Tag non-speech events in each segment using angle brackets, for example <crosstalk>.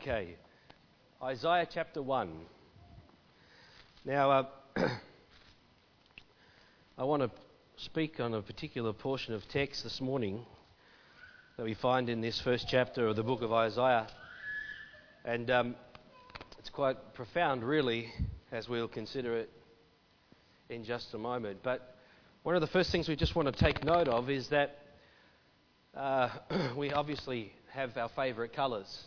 Okay, Isaiah chapter 1. Now, uh, <clears throat> I want to speak on a particular portion of text this morning that we find in this first chapter of the book of Isaiah. And um, it's quite profound, really, as we'll consider it in just a moment. But one of the first things we just want to take note of is that uh, <clears throat> we obviously have our favourite colours.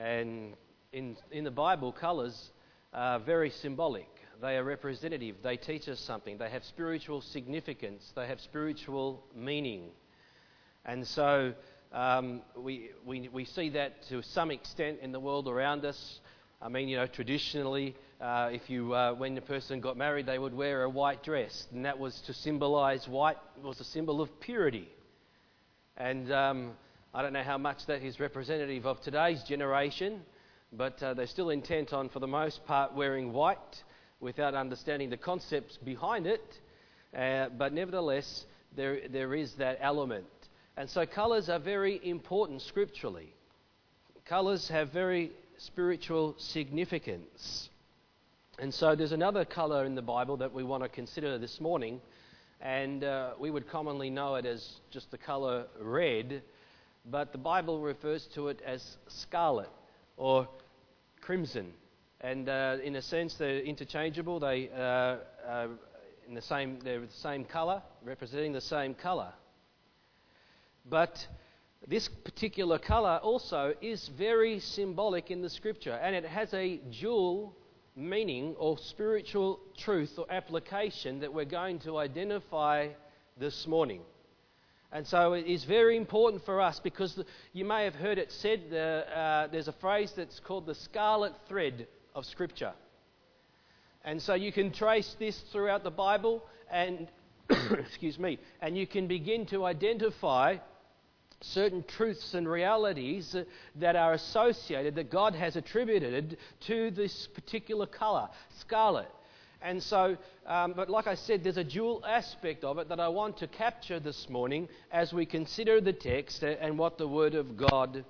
And in, in the Bible, colours are very symbolic. They are representative. They teach us something. They have spiritual significance. They have spiritual meaning. And so um, we, we, we see that to some extent in the world around us. I mean, you know, traditionally, uh, if you, uh, when a person got married, they would wear a white dress, and that was to symbolize white was a symbol of purity. And um, I don't know how much that is representative of today's generation, but uh, they're still intent on, for the most part, wearing white without understanding the concepts behind it. Uh, but nevertheless, there, there is that element. And so, colours are very important scripturally. Colours have very spiritual significance. And so, there's another colour in the Bible that we want to consider this morning, and uh, we would commonly know it as just the colour red but the Bible refers to it as scarlet or crimson. And uh, in a sense, they're interchangeable. They uh, uh, in the same, they're the same color, representing the same color. But this particular color also is very symbolic in the scripture, and it has a dual meaning or spiritual truth or application that we're going to identify this morning. And so it is very important for us because you may have heard it said uh, there's a phrase that's called the scarlet thread of Scripture. And so you can trace this throughout the Bible and, <coughs> excuse me, and you can begin to identify certain truths and realities that are associated, that God has attributed to this particular color, scarlet. And so, um, but like I said, there's a dual aspect of it that I want to capture this morning as we consider the text and what the Word of God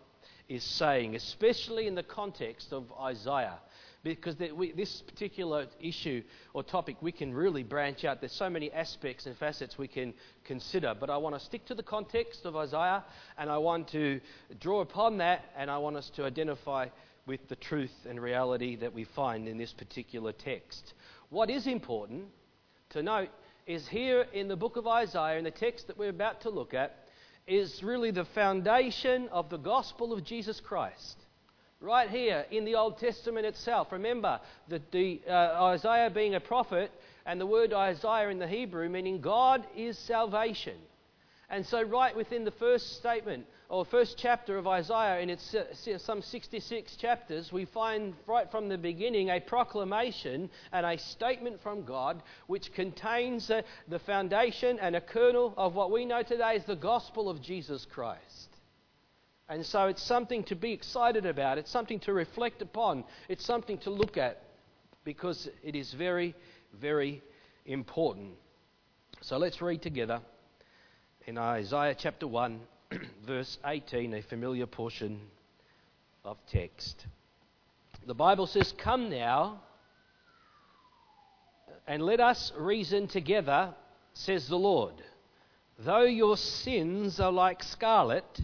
is saying, especially in the context of Isaiah. Because we, this particular issue or topic, we can really branch out. There's so many aspects and facets we can consider. But I want to stick to the context of Isaiah, and I want to draw upon that, and I want us to identify with the truth and reality that we find in this particular text. What is important to note is here in the book of Isaiah, in the text that we're about to look at, is really the foundation of the gospel of Jesus Christ. Right here in the Old Testament itself. Remember that the, uh, Isaiah being a prophet and the word Isaiah in the Hebrew meaning God is salvation. And so, right within the first statement or first chapter of Isaiah, in its some 66 chapters, we find right from the beginning a proclamation and a statement from God which contains uh, the foundation and a kernel of what we know today as the gospel of Jesus Christ. And so it's something to be excited about, it's something to reflect upon, it's something to look at because it is very, very important. So let's read together in Isaiah chapter 1 <clears throat> verse 18, a familiar portion of text. The Bible says, Come now, and let us reason together, says the Lord. Though your sins are like scarlet,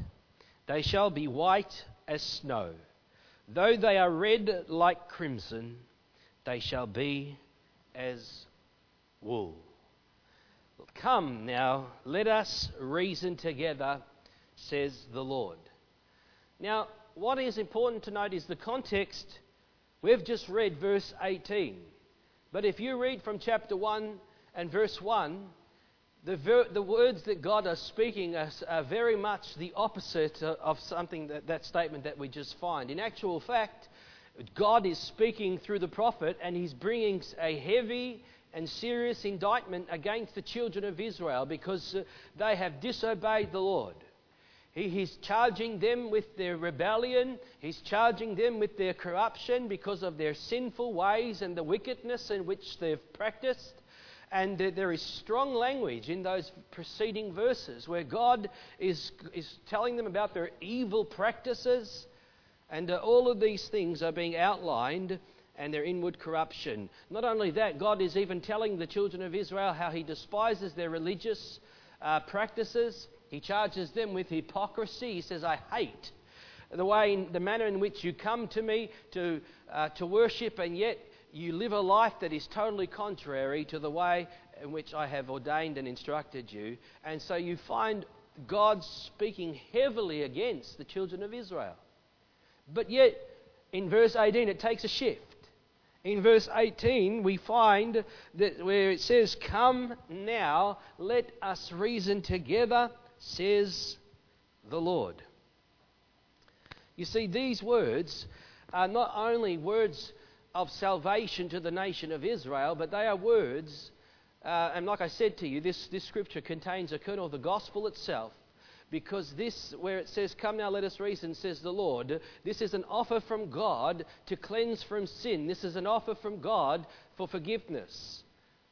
they shall be white as snow. Though they are red like crimson, they shall be as wool. Come now, let us reason together says the Lord. Now, what is important to note is the context. We've just read verse 18. But if you read from chapter 1 and verse 1, the, ver- the words that God is speaking are, are, very much the opposite of something that, that statement that we just find. In actual fact, God is speaking through the prophet and he's bringing a heavy and serious indictment against the children of Israel because uh, they have disobeyed the Lord. He, he's charging them with their rebellion. He's charging them with their corruption because of their sinful ways and the wickedness in which they've practiced. And there is strong language in those preceding verses where God is, is telling them about their evil practices And uh, all of these things are being outlined and their inward corruption. Not only that, God is even telling the children of Israel how He despises their religious uh, practices. He charges them with hypocrisy. He says, I hate the way, the manner in which you come to me to, uh, to worship, and yet you live a life that is totally contrary to the way in which I have ordained and instructed you. And so you find God speaking heavily against the children of Israel. But yet, in verse 18, it takes a shift. In verse 18, we find that where it says, Come now, let us reason together, says the Lord. You see, these words are not only words of salvation to the nation of Israel, but they are words, uh, and like I said to you, this, this scripture contains a kernel of the gospel itself. Because this, where it says, Come now, let us reason, says the Lord, this is an offer from God to cleanse from sin. This is an offer from God for forgiveness,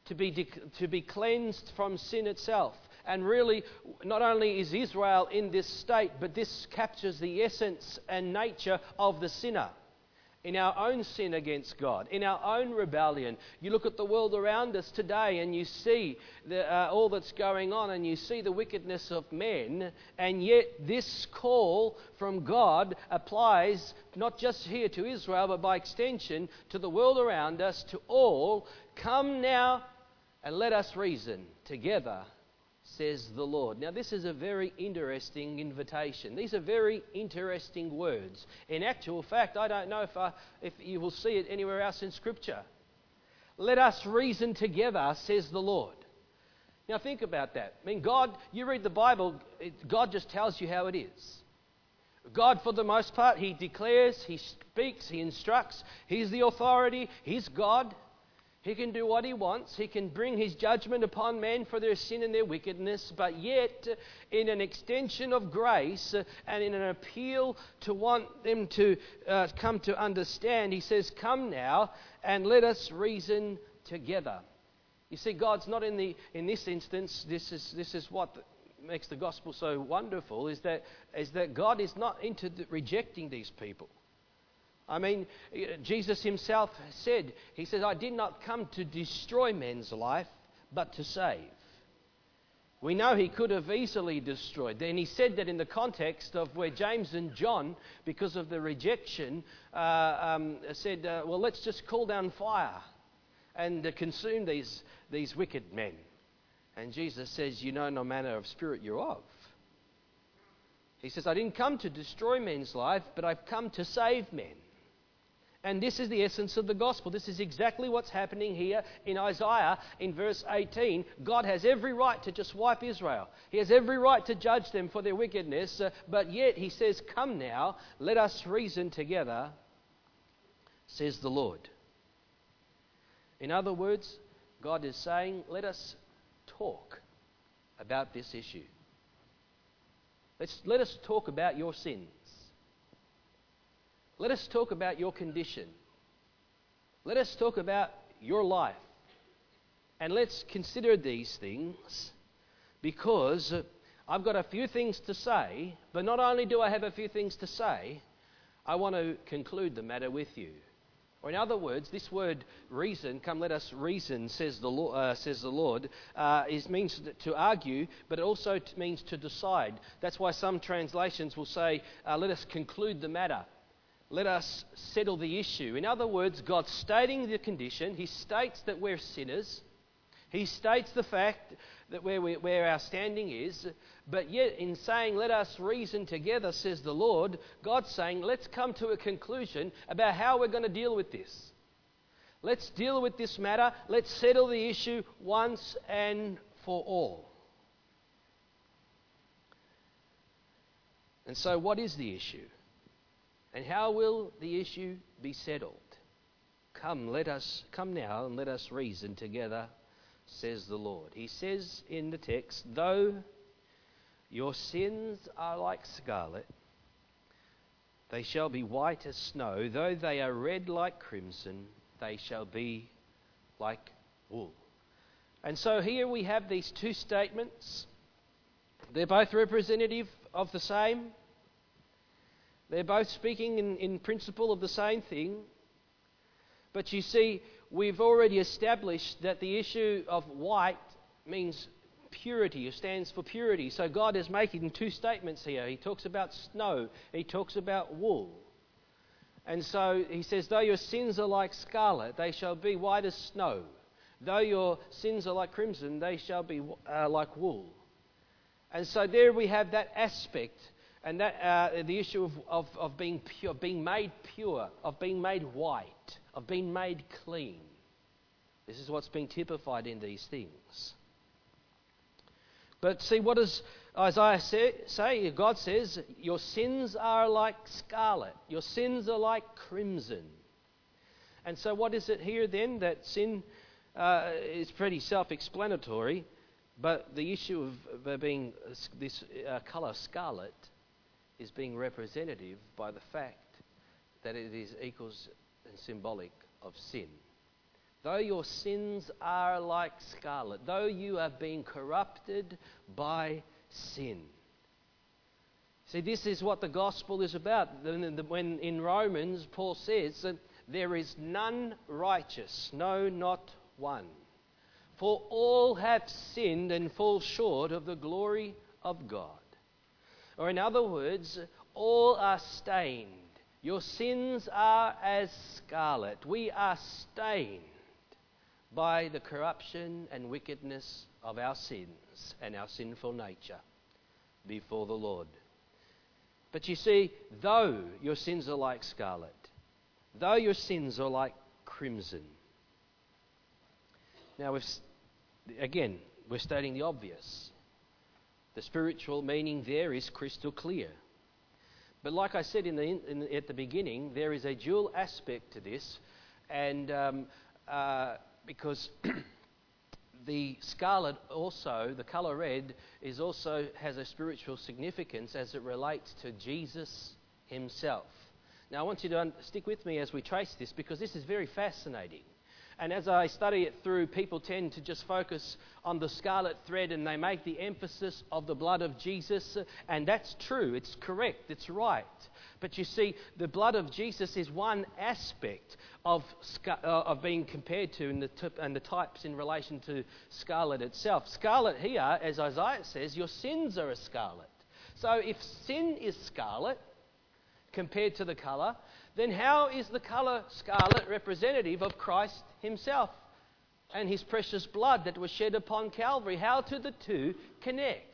to be, to be cleansed from sin itself. And really, not only is Israel in this state, but this captures the essence and nature of the sinner. In our own sin against God, in our own rebellion. You look at the world around us today and you see the, uh, all that's going on and you see the wickedness of men, and yet this call from God applies not just here to Israel, but by extension to the world around us, to all. Come now and let us reason together says the Lord. Now, this is a very interesting invitation. These are very interesting words. In actual fact, I don't know if, I, if you will see it anywhere else in Scripture. Let us reason together, says the Lord. Now, think about that. I mean, God, you read the Bible, God just tells you how it is. God, for the most part, He declares, He speaks, He instructs. He's the authority, He's God. He can do what he wants. He can bring his judgment upon men for their sin and their wickedness, but yet, in an extension of grace and in an appeal to want them to uh, come to understand, he says, Come now and let us reason together. You see, God's not in, the, in this instance, this is, this is what makes the gospel so wonderful, is that, is that God is not into rejecting these people. I mean, Jesus himself said, He says, I did not come to destroy men's life, but to save. We know he could have easily destroyed. And he said that in the context of where James and John, because of the rejection, uh, um, said, uh, Well, let's just call down fire and uh, consume these, these wicked men. And Jesus says, You know no manner of spirit you're of. He says, I didn't come to destroy men's life, but I've come to save men. And this is the essence of the gospel. This is exactly what's happening here in Isaiah in verse 18. God has every right to just wipe Israel, He has every right to judge them for their wickedness, uh, but yet He says, Come now, let us reason together, says the Lord. In other words, God is saying, Let us talk about this issue. Let's, let us talk about your sins. Let us talk about your condition. Let us talk about your life. And let's consider these things because I've got a few things to say, but not only do I have a few things to say, I want to conclude the matter with you. Or, in other words, this word reason, come let us reason, says the, Lord, uh, says the Lord, uh, is, means to argue, but it also means to decide. That's why some translations will say, uh, let us conclude the matter let us settle the issue. In other words, God's stating the condition. He states that we're sinners. He states the fact that where, we, where our standing is. But yet, in saying, let us reason together, says the Lord, God's saying, let's come to a conclusion about how we're going to deal with this. Let's deal with this matter. Let's settle the issue once and for all. And so, what is the issue? And how will the issue be settled? Come, let us come now and let us reason together, says the Lord. He says in the text, though your sins are like scarlet, they shall be white as snow, though they are red like crimson, they shall be like wool. And so here we have these two statements. They're both representative of the same. They're both speaking in, in principle of the same thing. But you see, we've already established that the issue of white means purity, it stands for purity. So God is making two statements here. He talks about snow, he talks about wool. And so he says, Though your sins are like scarlet, they shall be white as snow. Though your sins are like crimson, they shall be uh, like wool. And so there we have that aspect and that, uh, the issue of, of, of being pure, being made pure, of being made white, of being made clean. This is what's being typified in these things. But see, what does Isaiah say, say? God says, Your sins are like scarlet, your sins are like crimson. And so, what is it here then? That sin uh, is pretty self explanatory, but the issue of being this uh, colour scarlet is being representative by the fact that it is equals and symbolic of sin. Though your sins are like scarlet, though you are being corrupted by sin. See, this is what the gospel is about. When in Romans, Paul says that there is none righteous, no, not one. For all have sinned and fall short of the glory of God. Or, in other words, all are stained. Your sins are as scarlet. We are stained by the corruption and wickedness of our sins and our sinful nature before the Lord. But you see, though your sins are like scarlet, though your sins are like crimson, now, again, we're stating the obvious. The spiritual meaning there is crystal clear. But like I said in the, in at the beginning, there is a dual aspect to this, and um, uh, because <clears throat> the scarlet also, the color red, is also has a spiritual significance as it relates to Jesus himself. Now, I want you to un- stick with me as we trace this because this is very fascinating. And as I study it through, people tend to just focus on the scarlet thread and they make the emphasis of the blood of Jesus. And that's true, it's correct, it's right. But you see, the blood of Jesus is one aspect of, uh, of being compared to and the, tip, and the types in relation to scarlet itself. Scarlet here, as Isaiah says, your sins are a scarlet. So if sin is scarlet compared to the colour, then how is the colour scarlet representative of Christ himself and his precious blood that was shed upon Calvary? How do the two connect?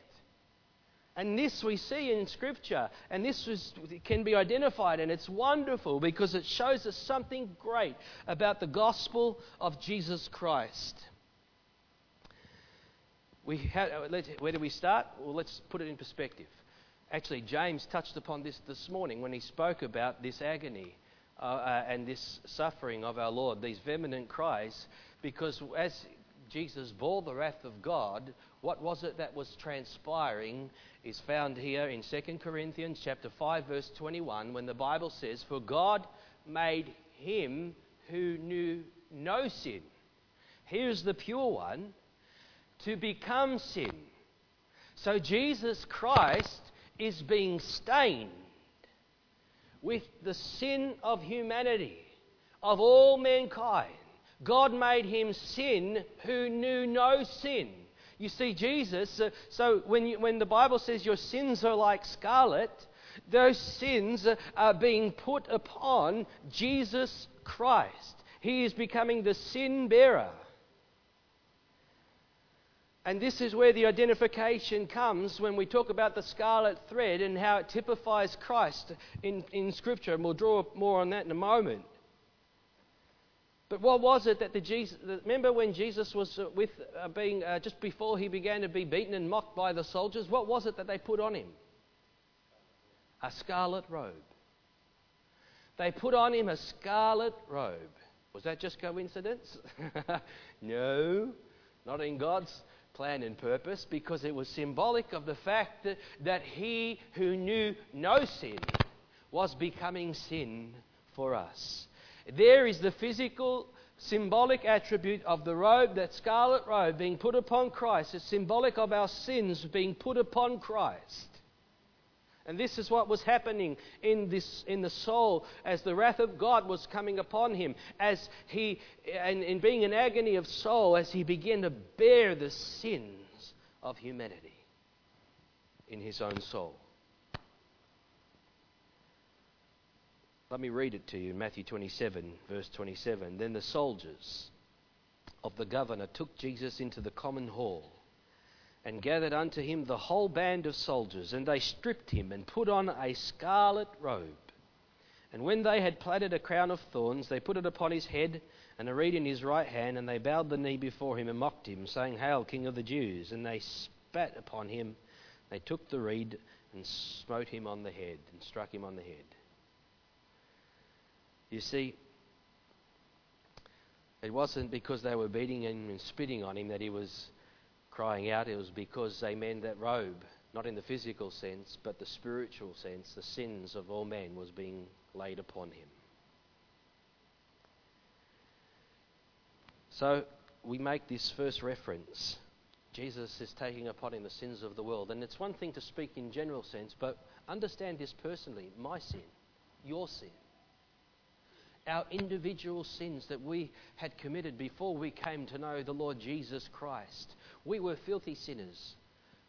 And this we see in Scripture, and this was, can be identified, and it's wonderful because it shows us something great about the gospel of Jesus Christ. We have, where do we start? Well, let's put it in perspective. Actually, James touched upon this this morning when he spoke about this agony uh, uh, and this suffering of our Lord, these vehement cries, because as Jesus bore the wrath of God, what was it that was transpiring is found here in 2 Corinthians chapter 5 verse 21 when the Bible says for God made him who knew no sin. Here's the pure one to become sin. So Jesus Christ is being stained with the sin of humanity, of all mankind. God made him sin who knew no sin. You see, Jesus, uh, so when, you, when the Bible says your sins are like scarlet, those sins are being put upon Jesus Christ. He is becoming the sin bearer. And this is where the identification comes when we talk about the scarlet thread and how it typifies Christ in, in Scripture. And we'll draw more on that in a moment. But what was it that the Jesus? Remember when Jesus was uh, with uh, being uh, just before he began to be beaten and mocked by the soldiers? What was it that they put on him? A scarlet robe. They put on him a scarlet robe. Was that just coincidence? <laughs> no, not in God's plan and purpose because it was symbolic of the fact that, that he who knew no sin was becoming sin for us. There is the physical, symbolic attribute of the robe, that scarlet robe being put upon Christ. It's symbolic of our sins being put upon Christ. And this is what was happening in, this, in the soul as the wrath of God was coming upon him, as he, and in being in agony of soul, as he began to bear the sins of humanity in his own soul. Let me read it to you Matthew 27, verse 27. Then the soldiers of the governor took Jesus into the common hall and gathered unto him the whole band of soldiers, and they stripped him and put on a scarlet robe. And when they had plaited a crown of thorns, they put it upon his head and a reed in his right hand, and they bowed the knee before him and mocked him, saying, Hail, King of the Jews! And they spat upon him. They took the reed and smote him on the head and struck him on the head. You see, it wasn't because they were beating him and spitting on him that he was crying out, it was because they meant that robe, not in the physical sense, but the spiritual sense, the sins of all men was being laid upon him. So we make this first reference. Jesus is taking upon him the sins of the world. And it's one thing to speak in general sense, but understand this personally my sin, your sin our individual sins that we had committed before we came to know the Lord Jesus Christ. We were filthy sinners.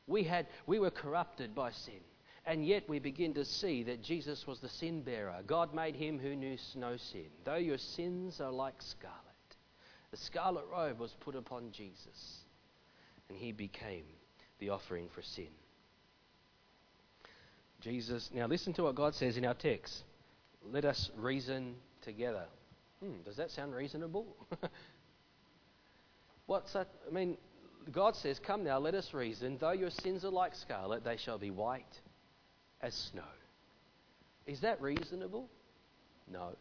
We, had, we were corrupted by sin. And yet we begin to see that Jesus was the sin bearer. God made him who knew no sin. Though your sins are like scarlet, the scarlet robe was put upon Jesus, and he became the offering for sin. Jesus, now listen to what God says in our text. Let us reason together. Hmm, does that sound reasonable? <laughs> What's that? I mean, God says, Come now, let us reason. Though your sins are like scarlet, they shall be white as snow. Is that reasonable? No.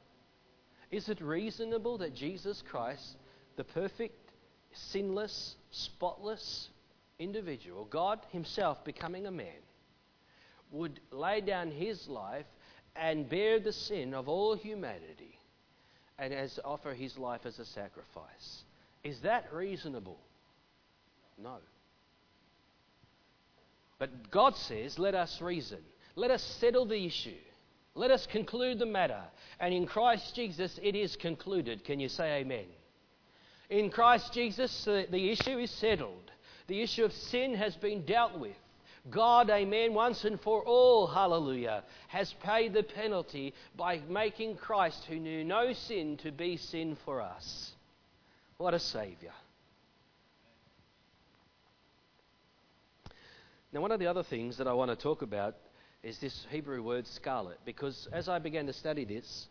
Is it reasonable that Jesus Christ, the perfect, sinless, spotless individual, God Himself becoming a man, would lay down His life and bear the sin of all humanity and as offer his life as a sacrifice. Is that reasonable? No. But God says, let us reason. Let us settle the issue. Let us conclude the matter. And in Christ Jesus, it is concluded. Can you say amen? In Christ Jesus, the, the issue is settled. The issue of sin has been dealt with. God, amen, once and for all, hallelujah, has paid the penalty by making Christ, who knew no sin, to be sin for us. What a Saviour. Now, one of the other things that I want to talk about is this Hebrew word scarlet, because as I began to study this,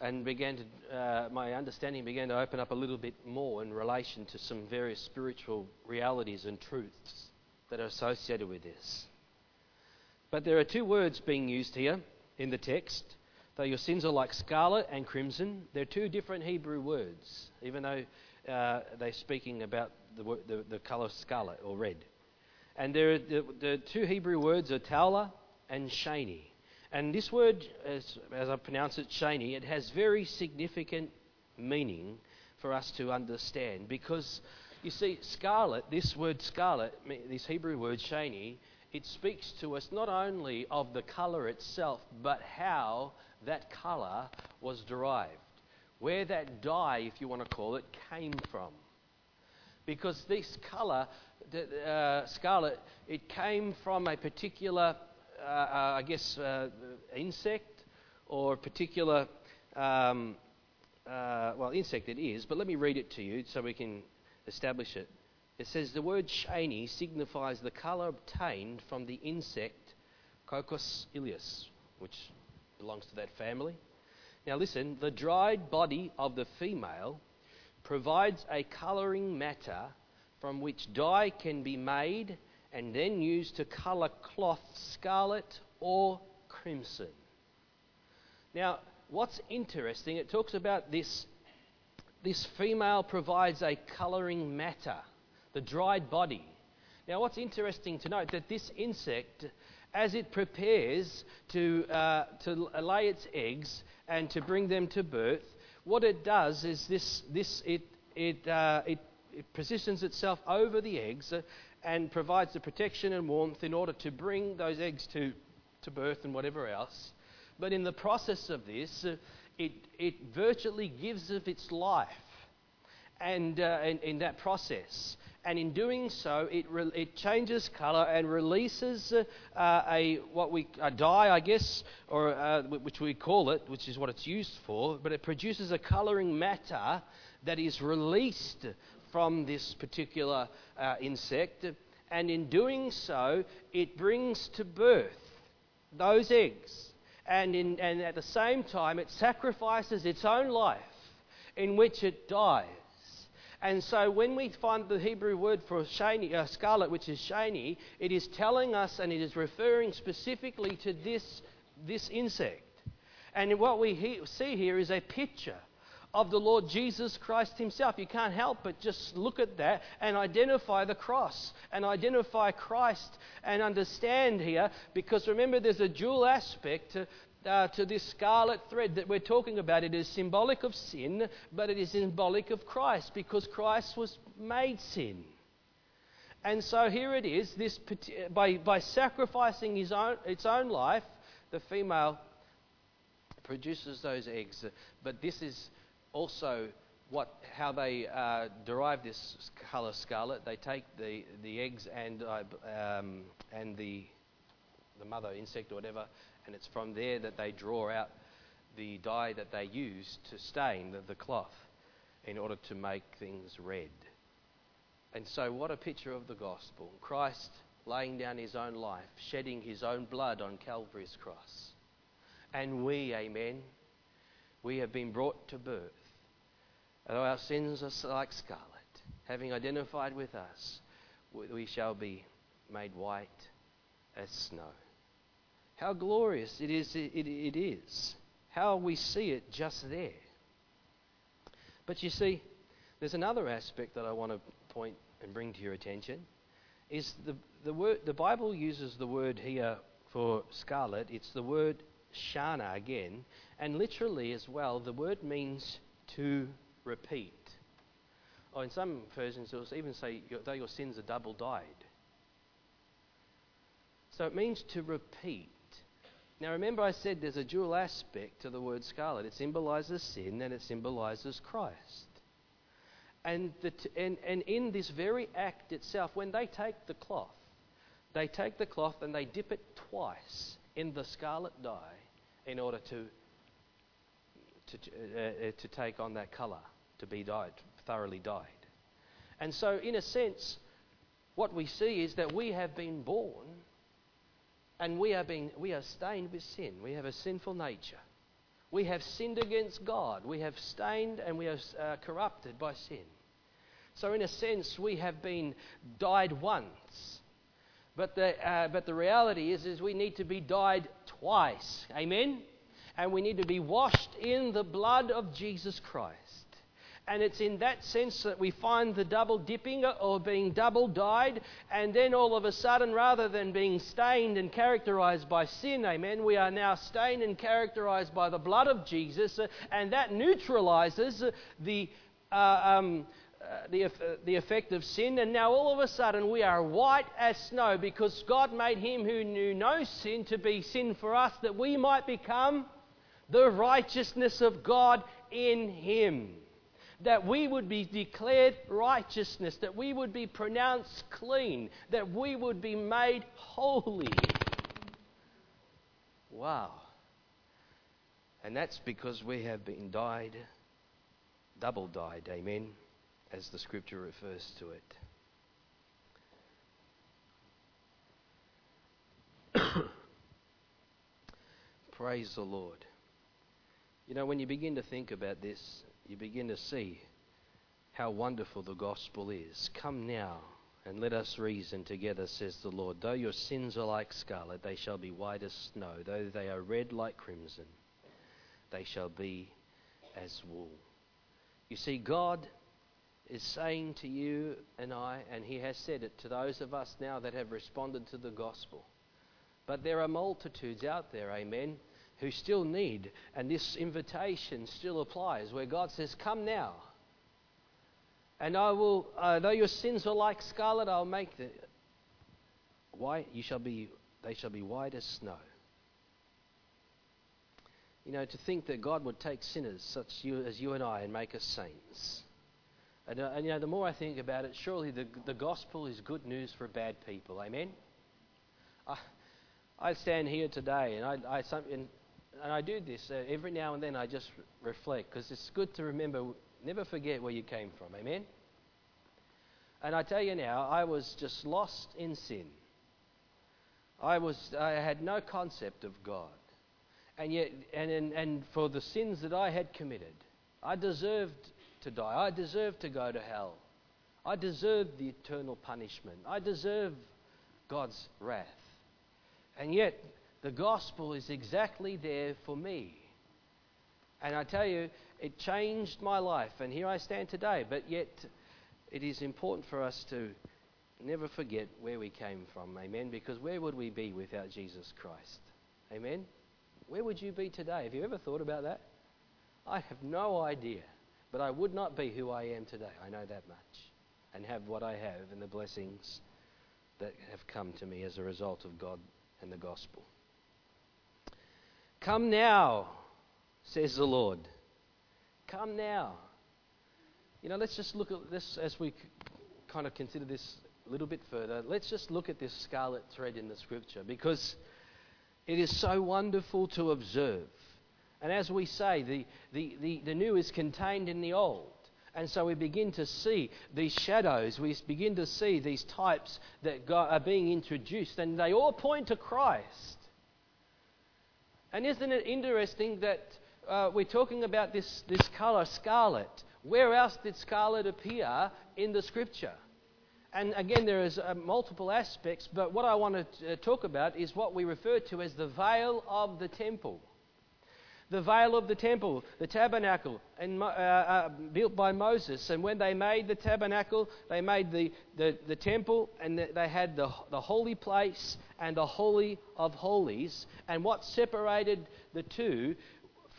and began to, uh, my understanding began to open up a little bit more in relation to some various spiritual realities and truths that are associated with this. But there are two words being used here in the text. Though your sins are like scarlet and crimson, they're two different Hebrew words, even though uh, they're speaking about the, the, the color scarlet or red. And there, the, the two Hebrew words are taulah and shani. And this word, as, as I pronounce it, shani, it has very significant meaning for us to understand because you see, scarlet, this word scarlet, this Hebrew word shani, it speaks to us not only of the colour itself, but how that colour was derived. Where that dye, if you want to call it, came from. Because this colour, uh, scarlet, it came from a particular, uh, uh, I guess, uh, insect or a particular, um, uh, well, insect it is, but let me read it to you so we can establish it. It says the word shani signifies the color obtained from the insect Coccus ilicis, which belongs to that family. Now, listen, the dried body of the female provides a coloring matter from which dye can be made and then used to color cloth scarlet or crimson. Now, what's interesting, it talks about this this female provides a colouring matter, the dried body. Now, what's interesting to note that this insect, as it prepares to, uh, to lay its eggs and to bring them to birth, what it does is this, this it, it, uh, it, it positions itself over the eggs uh, and provides the protection and warmth in order to bring those eggs to, to birth and whatever else. But in the process of this, uh, it, it virtually gives of its life and uh, in, in, that process. And in doing so, it, re- it changes colour and releases uh, a what we a dye, I guess, or uh, which we call it, which is what it's used for. But it produces a colouring matter that is released from this particular uh, insect, and in doing so, it brings to birth those eggs. And, in, and at the same time, it sacrifices its own life in which it dies. And so when we find the Hebrew word for uh, scarlet, which is shani, it is telling us and it is referring specifically to this, this insect. And what we he- see here is a picture of the Lord Jesus Christ Himself. You can't help but just look at that and identify the cross and identify Christ and understand here, because remember, there's a dual aspect to, uh, to this scarlet thread that we're talking about. It is symbolic of sin, but it is symbolic of Christ, because Christ was made sin. And so here it is, this, by, by sacrificing his own, its own life, the female produces those eggs. But this is also what, how they uh, derive this colour scarlet. They take the, the eggs and, uh, um, and the, the mother insect or whatever, and it's from there that they draw out the dye that they use to stain the, the cloth in order to make things red. And so, what a picture of the gospel. Christ laying down his own life, shedding his own blood on Calvary's cross. And we, amen, we have been brought to birth Though our sins are like scarlet, having identified with us, we shall be made white as snow. How glorious it is! It, it is. How we see it just there. But you see, there's another aspect that I want to point and bring to your attention. Is the, the word the Bible uses the word here for scarlet? It's the word shana again, and literally as well, the word means to repeat. Or in some versions, it will even say, though your sins are double dyed. So it means to repeat. Now remember, I said there's a dual aspect to the word scarlet. It symbolizes sin and it symbolizes Christ. And, the t- and, and in this very act itself, when they take the cloth, they take the cloth and they dip it twice in the scarlet dye in order to, to, uh, uh, to take on that color to be dyed, thoroughly dyed. And so, in a sense, what we see is that we have been born and we are, being, we are stained with sin. We have a sinful nature. We have sinned against God. We have stained and we are uh, corrupted by sin. So, in a sense, we have been dyed once. But the, uh, but the reality is, is we need to be dyed twice. Amen? And we need to be washed in the blood of Jesus Christ. And it's in that sense that we find the double dipping or being double dyed, and then all of a sudden, rather than being stained and characterized by sin, amen, we are now stained and characterized by the blood of Jesus, uh, and that neutralizes the. Uh, um, uh, the, uh, the effect of sin, and now all of a sudden we are white as snow because God made him who knew no sin to be sin for us that we might become the righteousness of God in him that we would be declared righteousness, that we would be pronounced clean, that we would be made holy. Wow. And that's because we have been dyed, double dyed, amen, as the scripture refers to it. <coughs> Praise the Lord. You know, when you begin to think about this, you begin to see how wonderful the gospel is. Come now and let us reason together, says the Lord. Though your sins are like scarlet, they shall be white as snow. Though they are red like crimson, they shall be as wool. You see, God is saying to you and I, and He has said it to those of us now that have responded to the gospel. But there are multitudes out there, amen, who still need, and this invitation still applies, where God says, Come now. And I will, uh, though your sins are like scarlet, I'll make the white, you shall be, they shall be white as snow. You know, to think that God would take sinners such you, as you and I and make us saints. And, uh, and, you know, the more I think about it, surely the, the gospel is good news for bad people. Amen? I, I stand here today and I, I, and, and I do this uh, every now and then. I just reflect because it's good to remember, never forget where you came from. Amen? And I tell you now, I was just lost in sin. I, was, I had no concept of God. And yet, and, and, and for the sins that I had committed, I deserved to die. I deserved to go to hell. I deserved the eternal punishment. I deserve God's wrath. And yet, the gospel is exactly there for me. And I tell you, it changed my life. And here I stand today. But yet, it is important for us to never forget where we came from. Amen. Because where would we be without Jesus Christ? Amen. Where would you be today? Have you ever thought about that? I have no idea. But I would not be who I am today. I know that much. And have what I have and the blessings that have come to me as a result of God and the gospel. Come now, says the Lord. Come now. You know, let's just look at this as we kind of consider this a little bit further. Let's just look at this scarlet thread in the scripture because it is so wonderful to observe. And as we say, the, the, the, the new is contained in the old. And so we begin to see these shadows, we begin to see these types that are being introduced, and they all point to Christ. And isn't it interesting that uh, we're talking about this, this colour, scarlet? Where else did scarlet appear in the scripture? And again, there is uh, multiple aspects, but what I want to uh, talk about is what we refer to as the veil of the temple. The veil of the temple, the tabernacle, and, uh, uh, built by Moses. And when they made the tabernacle, they made the, the, the temple, and they had the, the holy place and the holy of holies. And what separated the two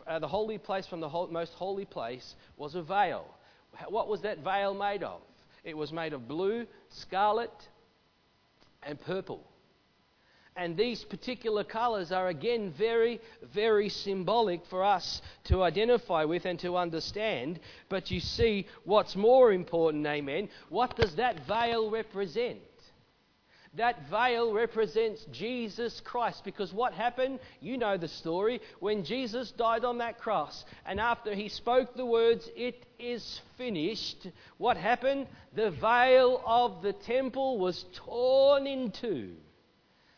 uh, the holy place from the most holy place was a veil. What was that veil made of? It was made of blue, scarlet, and purple. And these particular colours are again very, very symbolic for us to identify with and to understand. But you see, what's more important, amen, what does that veil represent? That veil represents Jesus Christ because what happened? You know the story. When Jesus died on that cross and after he spoke the words, It is finished, what happened? The veil of the temple was torn in two.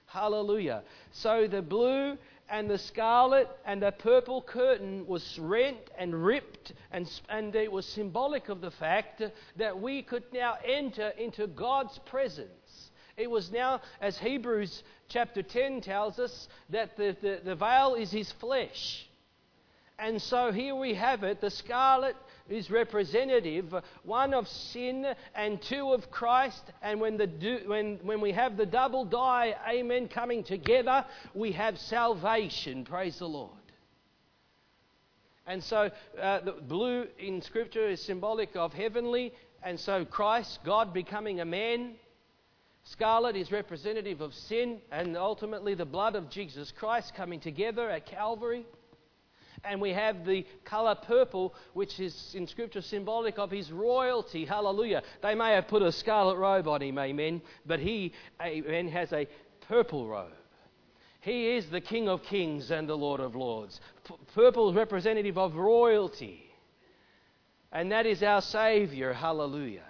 Hallelujah. So the blue and the scarlet and the purple curtain was rent and ripped, and, and it was symbolic of the fact that we could now enter into God's presence. It was now, as Hebrews chapter 10 tells us, that the, the, the veil is his flesh. And so here we have it the scarlet is representative, one of sin and two of Christ. And when, the, when, when we have the double dye, amen, coming together, we have salvation. Praise the Lord. And so uh, the blue in Scripture is symbolic of heavenly, and so Christ, God becoming a man, Scarlet is representative of sin and ultimately the blood of Jesus Christ coming together at Calvary. And we have the color purple, which is in Scripture symbolic of his royalty. Hallelujah. They may have put a scarlet robe on him, amen, but he, amen, has a purple robe. He is the King of kings and the Lord of lords. P- purple is representative of royalty. And that is our Savior. Hallelujah.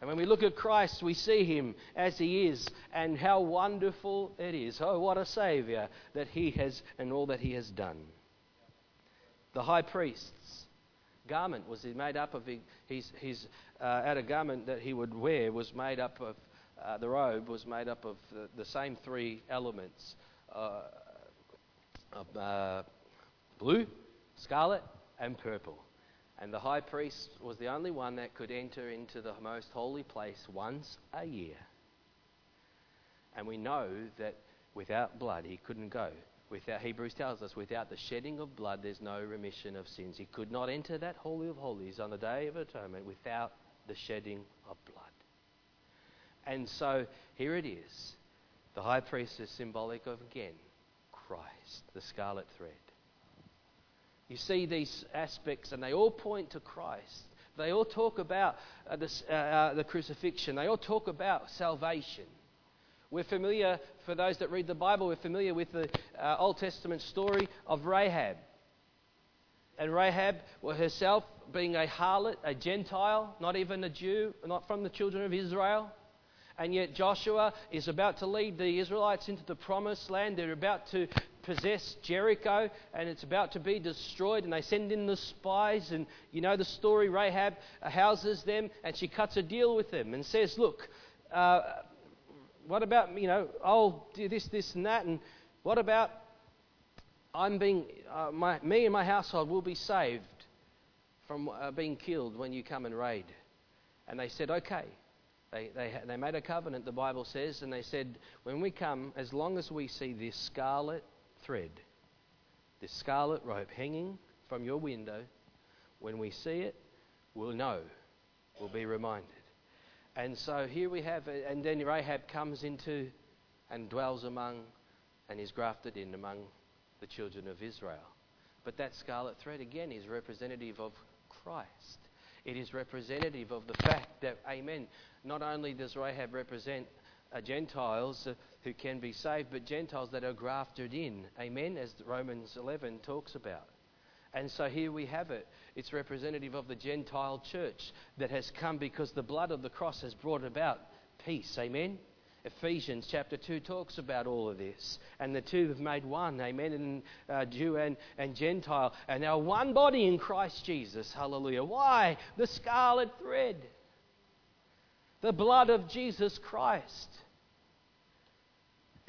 And when we look at Christ, we see him as he is, and how wonderful it is. Oh, what a Saviour that he has and all that he has done. The high priest's garment was made up of his, his uh, outer garment that he would wear was made up of, uh, the robe was made up of the, the same three elements uh, of uh, blue, scarlet, and purple. And the high priest was the only one that could enter into the most holy place once a year. And we know that without blood he couldn't go. Without Hebrews tells us, without the shedding of blood, there's no remission of sins. He could not enter that holy of holies on the day of atonement without the shedding of blood. And so here it is. The high priest is symbolic of again Christ, the scarlet thread. You see these aspects, and they all point to Christ. They all talk about uh, this, uh, uh, the crucifixion. They all talk about salvation. We're familiar, for those that read the Bible, we're familiar with the uh, Old Testament story of Rahab. And Rahab herself, being a harlot, a Gentile, not even a Jew, not from the children of Israel. And yet Joshua is about to lead the Israelites into the promised land. They're about to possess Jericho and it's about to be destroyed. And they send in the spies. And you know the story Rahab houses them and she cuts a deal with them and says, Look, uh, what about, you know, I'll do this, this, and that. And what about I'm being, uh, my, me and my household will be saved from uh, being killed when you come and raid? And they said, Okay. They, they, they made a covenant, the Bible says, and they said, When we come, as long as we see this scarlet thread, this scarlet rope hanging from your window, when we see it, we'll know, we'll be reminded. And so here we have, and then Rahab comes into and dwells among and is grafted in among the children of Israel. But that scarlet thread again is representative of Christ. It is representative of the fact that, amen, not only does Rahab represent uh, Gentiles uh, who can be saved, but Gentiles that are grafted in. Amen, as Romans 11 talks about. And so here we have it. It's representative of the Gentile church that has come because the blood of the cross has brought about peace. Amen. Ephesians chapter 2 talks about all of this. And the two have made one, amen, and uh, Jew and, and Gentile. And now one body in Christ Jesus. Hallelujah. Why? The scarlet thread. The blood of Jesus Christ.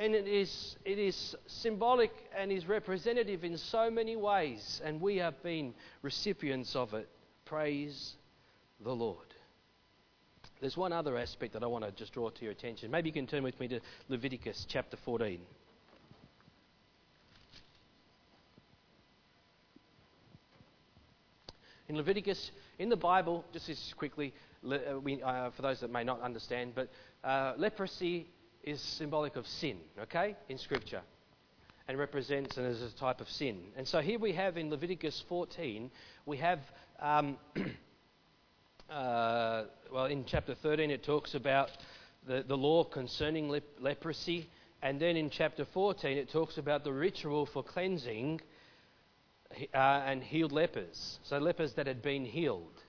And it is, it is symbolic and is representative in so many ways, and we have been recipients of it. Praise the Lord. There's one other aspect that I want to just draw to your attention. Maybe you can turn with me to Leviticus chapter 14. In Leviticus, in the Bible, just as quickly, uh, uh, for those that may not understand, but uh, leprosy is symbolic of sin, okay, in Scripture, and represents and is a type of sin. And so here we have in Leviticus 14, we have, um, <clears throat> uh, well, in chapter 13 it talks about the, the law concerning lep- leprosy, and then in chapter 14 it talks about the ritual for cleansing uh, and healed lepers, so lepers that had been healed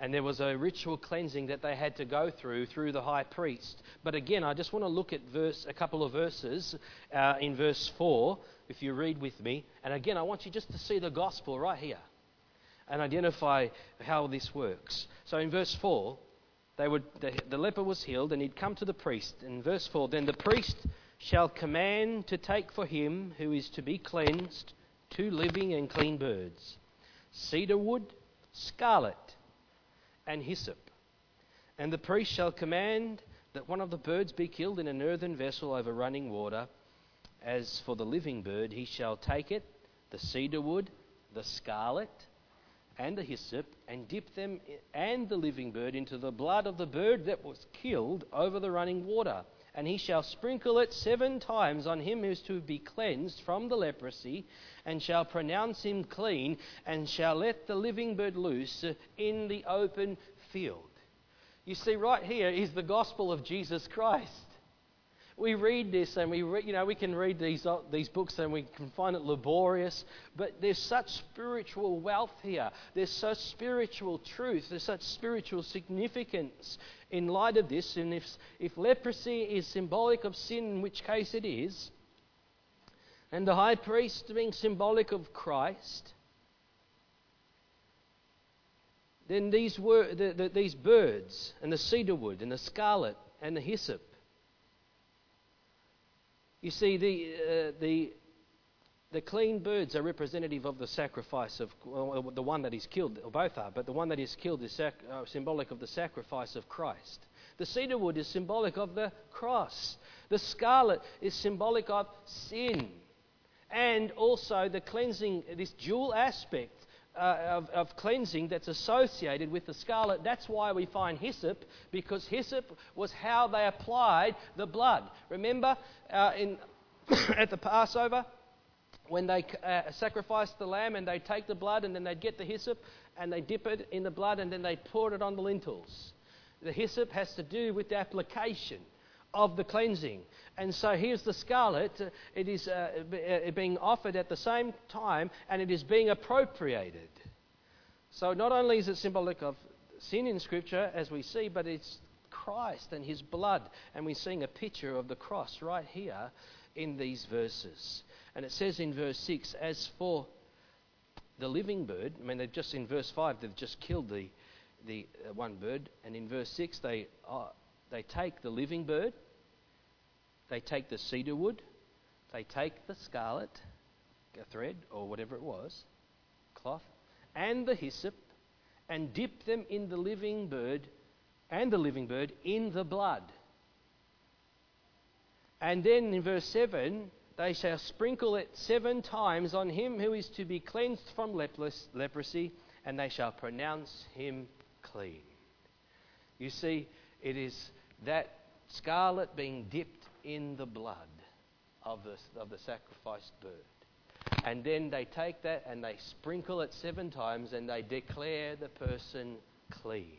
and there was a ritual cleansing that they had to go through through the high priest. But again, I just want to look at verse, a couple of verses uh, in verse 4, if you read with me. And again, I want you just to see the gospel right here and identify how this works. So in verse 4, they would, the, the leper was healed and he'd come to the priest. In verse 4, then the priest shall command to take for him who is to be cleansed two living and clean birds, cedar wood, scarlet and hyssop. And the priest shall command that one of the birds be killed in an earthen vessel over running water. As for the living bird, he shall take it, the cedar wood, the scarlet, and the hyssop, and dip them and the living bird into the blood of the bird that was killed over the running water. And he shall sprinkle it seven times on him who is to be cleansed from the leprosy, and shall pronounce him clean, and shall let the living bird loose in the open field. You see, right here is the gospel of Jesus Christ. We read this and we, re- you know, we can read these, uh, these books and we can find it laborious, but there's such spiritual wealth here. There's such spiritual truth. There's such spiritual significance in light of this. And if, if leprosy is symbolic of sin, in which case it is, and the high priest being symbolic of Christ, then these, were, the, the, these birds and the cedar wood and the scarlet and the hyssop, you see, the, uh, the, the clean birds are representative of the sacrifice of well, the one that is killed, or both are, but the one that is killed is sac- uh, symbolic of the sacrifice of Christ. The cedar wood is symbolic of the cross. The scarlet is symbolic of sin and also the cleansing, this dual aspect uh, of, of, cleansing that's associated with the scarlet. That's why we find hyssop, because hyssop was how they applied the blood. Remember uh, in, <coughs> at the Passover? when they uh, sacrificed the lamb and they take the blood and then they'd get the hyssop and they dip it in the blood and then they pour it on the lintels. The hyssop has to do with the application of the cleansing. And so here's the scarlet. It is uh, uh, being offered at the same time and it is being appropriated. So not only is it symbolic of sin in Scripture, as we see, but it's Christ and his blood. And we're seeing a picture of the cross right here in these verses. And it says in verse 6 As for the living bird, I mean, they've just in verse 5, they've just killed the, the uh, one bird. And in verse 6, they, uh, they take the living bird, they take the cedar wood, they take the scarlet thread or whatever it was, cloth, and the hyssop, and dip them in the living bird and the living bird in the blood. And then in verse 7, they shall sprinkle it seven times on him who is to be cleansed from leprosy, and they shall pronounce him clean. You see, it is that scarlet being dipped in the blood of the, of the sacrificed bird. And then they take that and they sprinkle it seven times and they declare the person clean.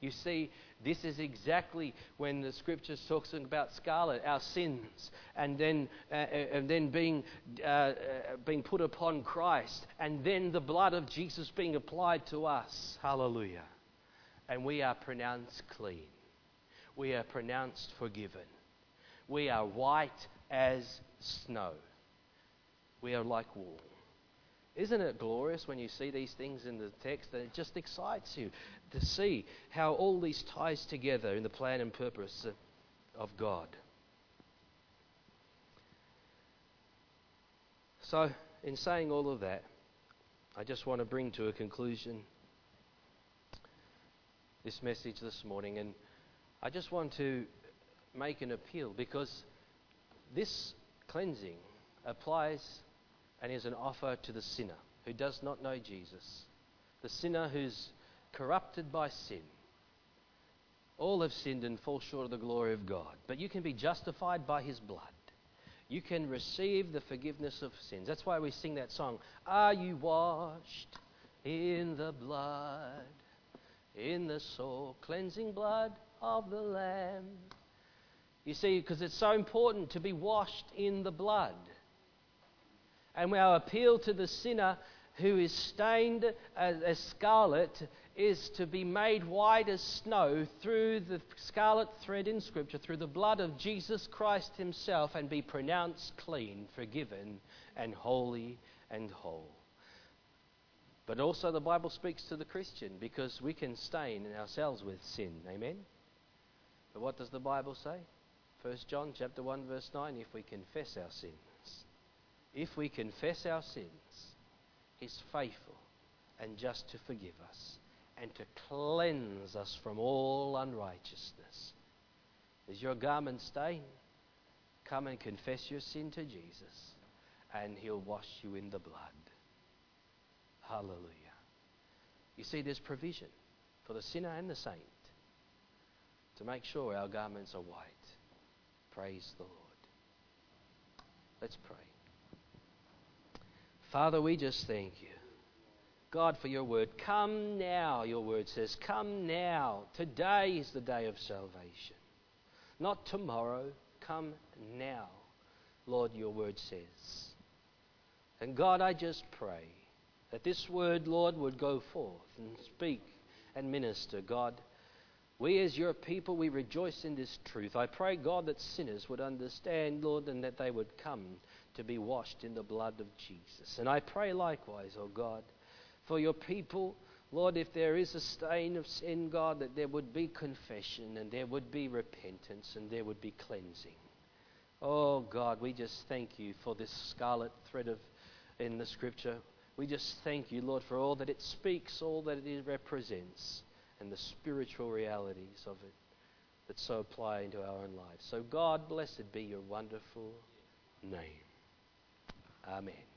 You see, this is exactly when the scriptures talks about scarlet, our sins, and then, uh, uh, and then being, uh, uh, being put upon Christ, and then the blood of Jesus being applied to us. Hallelujah. And we are pronounced clean. We are pronounced forgiven. We are white as snow. We are like wool. Isn't it glorious when you see these things in the text that it just excites you to see how all these ties together in the plan and purpose of God? So, in saying all of that, I just want to bring to a conclusion this message this morning, and I just want to make an appeal because this cleansing applies and is an offer to the sinner who does not know Jesus, the sinner who's corrupted by sin. All have sinned and fall short of the glory of God, but you can be justified by his blood. You can receive the forgiveness of sins. That's why we sing that song Are you washed in the blood, in the soul cleansing blood of the Lamb? You see, because it's so important to be washed in the blood. And our appeal to the sinner who is stained as, as, scarlet is to be made white as snow through the scarlet thread in Scripture, through the blood of Jesus Christ Himself, and be pronounced clean, forgiven, and holy and whole. But also, the Bible speaks to the Christian because we can stain ourselves with sin. Amen? But what does the Bible say? 1 John chapter 1 verse 9 if we confess our sins if we confess our sins, He's faithful and just to forgive us and to cleanse us from all unrighteousness. Is your garment stained? Come and confess your sin to Jesus, and He'll wash you in the blood. Hallelujah. You see, there's provision for the sinner and the saint to make sure our garments are white. Praise the Lord. Let's pray. Father, we just thank you. God, for your word. Come now, your word says. Come now. Today is the day of salvation. Not tomorrow. Come now, Lord, your word says. And God, I just pray that this word, Lord, would go forth and speak and minister. God, we as your people, we rejoice in this truth. I pray, God, that sinners would understand, Lord, and that they would come to be washed in the blood of Jesus. And I pray likewise, O oh God, for your people, Lord, if there is a stain of sin, God, that there would be confession and there would be repentance and there would be cleansing. Oh God, we just thank you for this scarlet thread of in the scripture. We just thank you, Lord, for all that it speaks, all that it represents, and the spiritual realities of it that so apply into our own lives. So God, blessed be your wonderful name. Amen.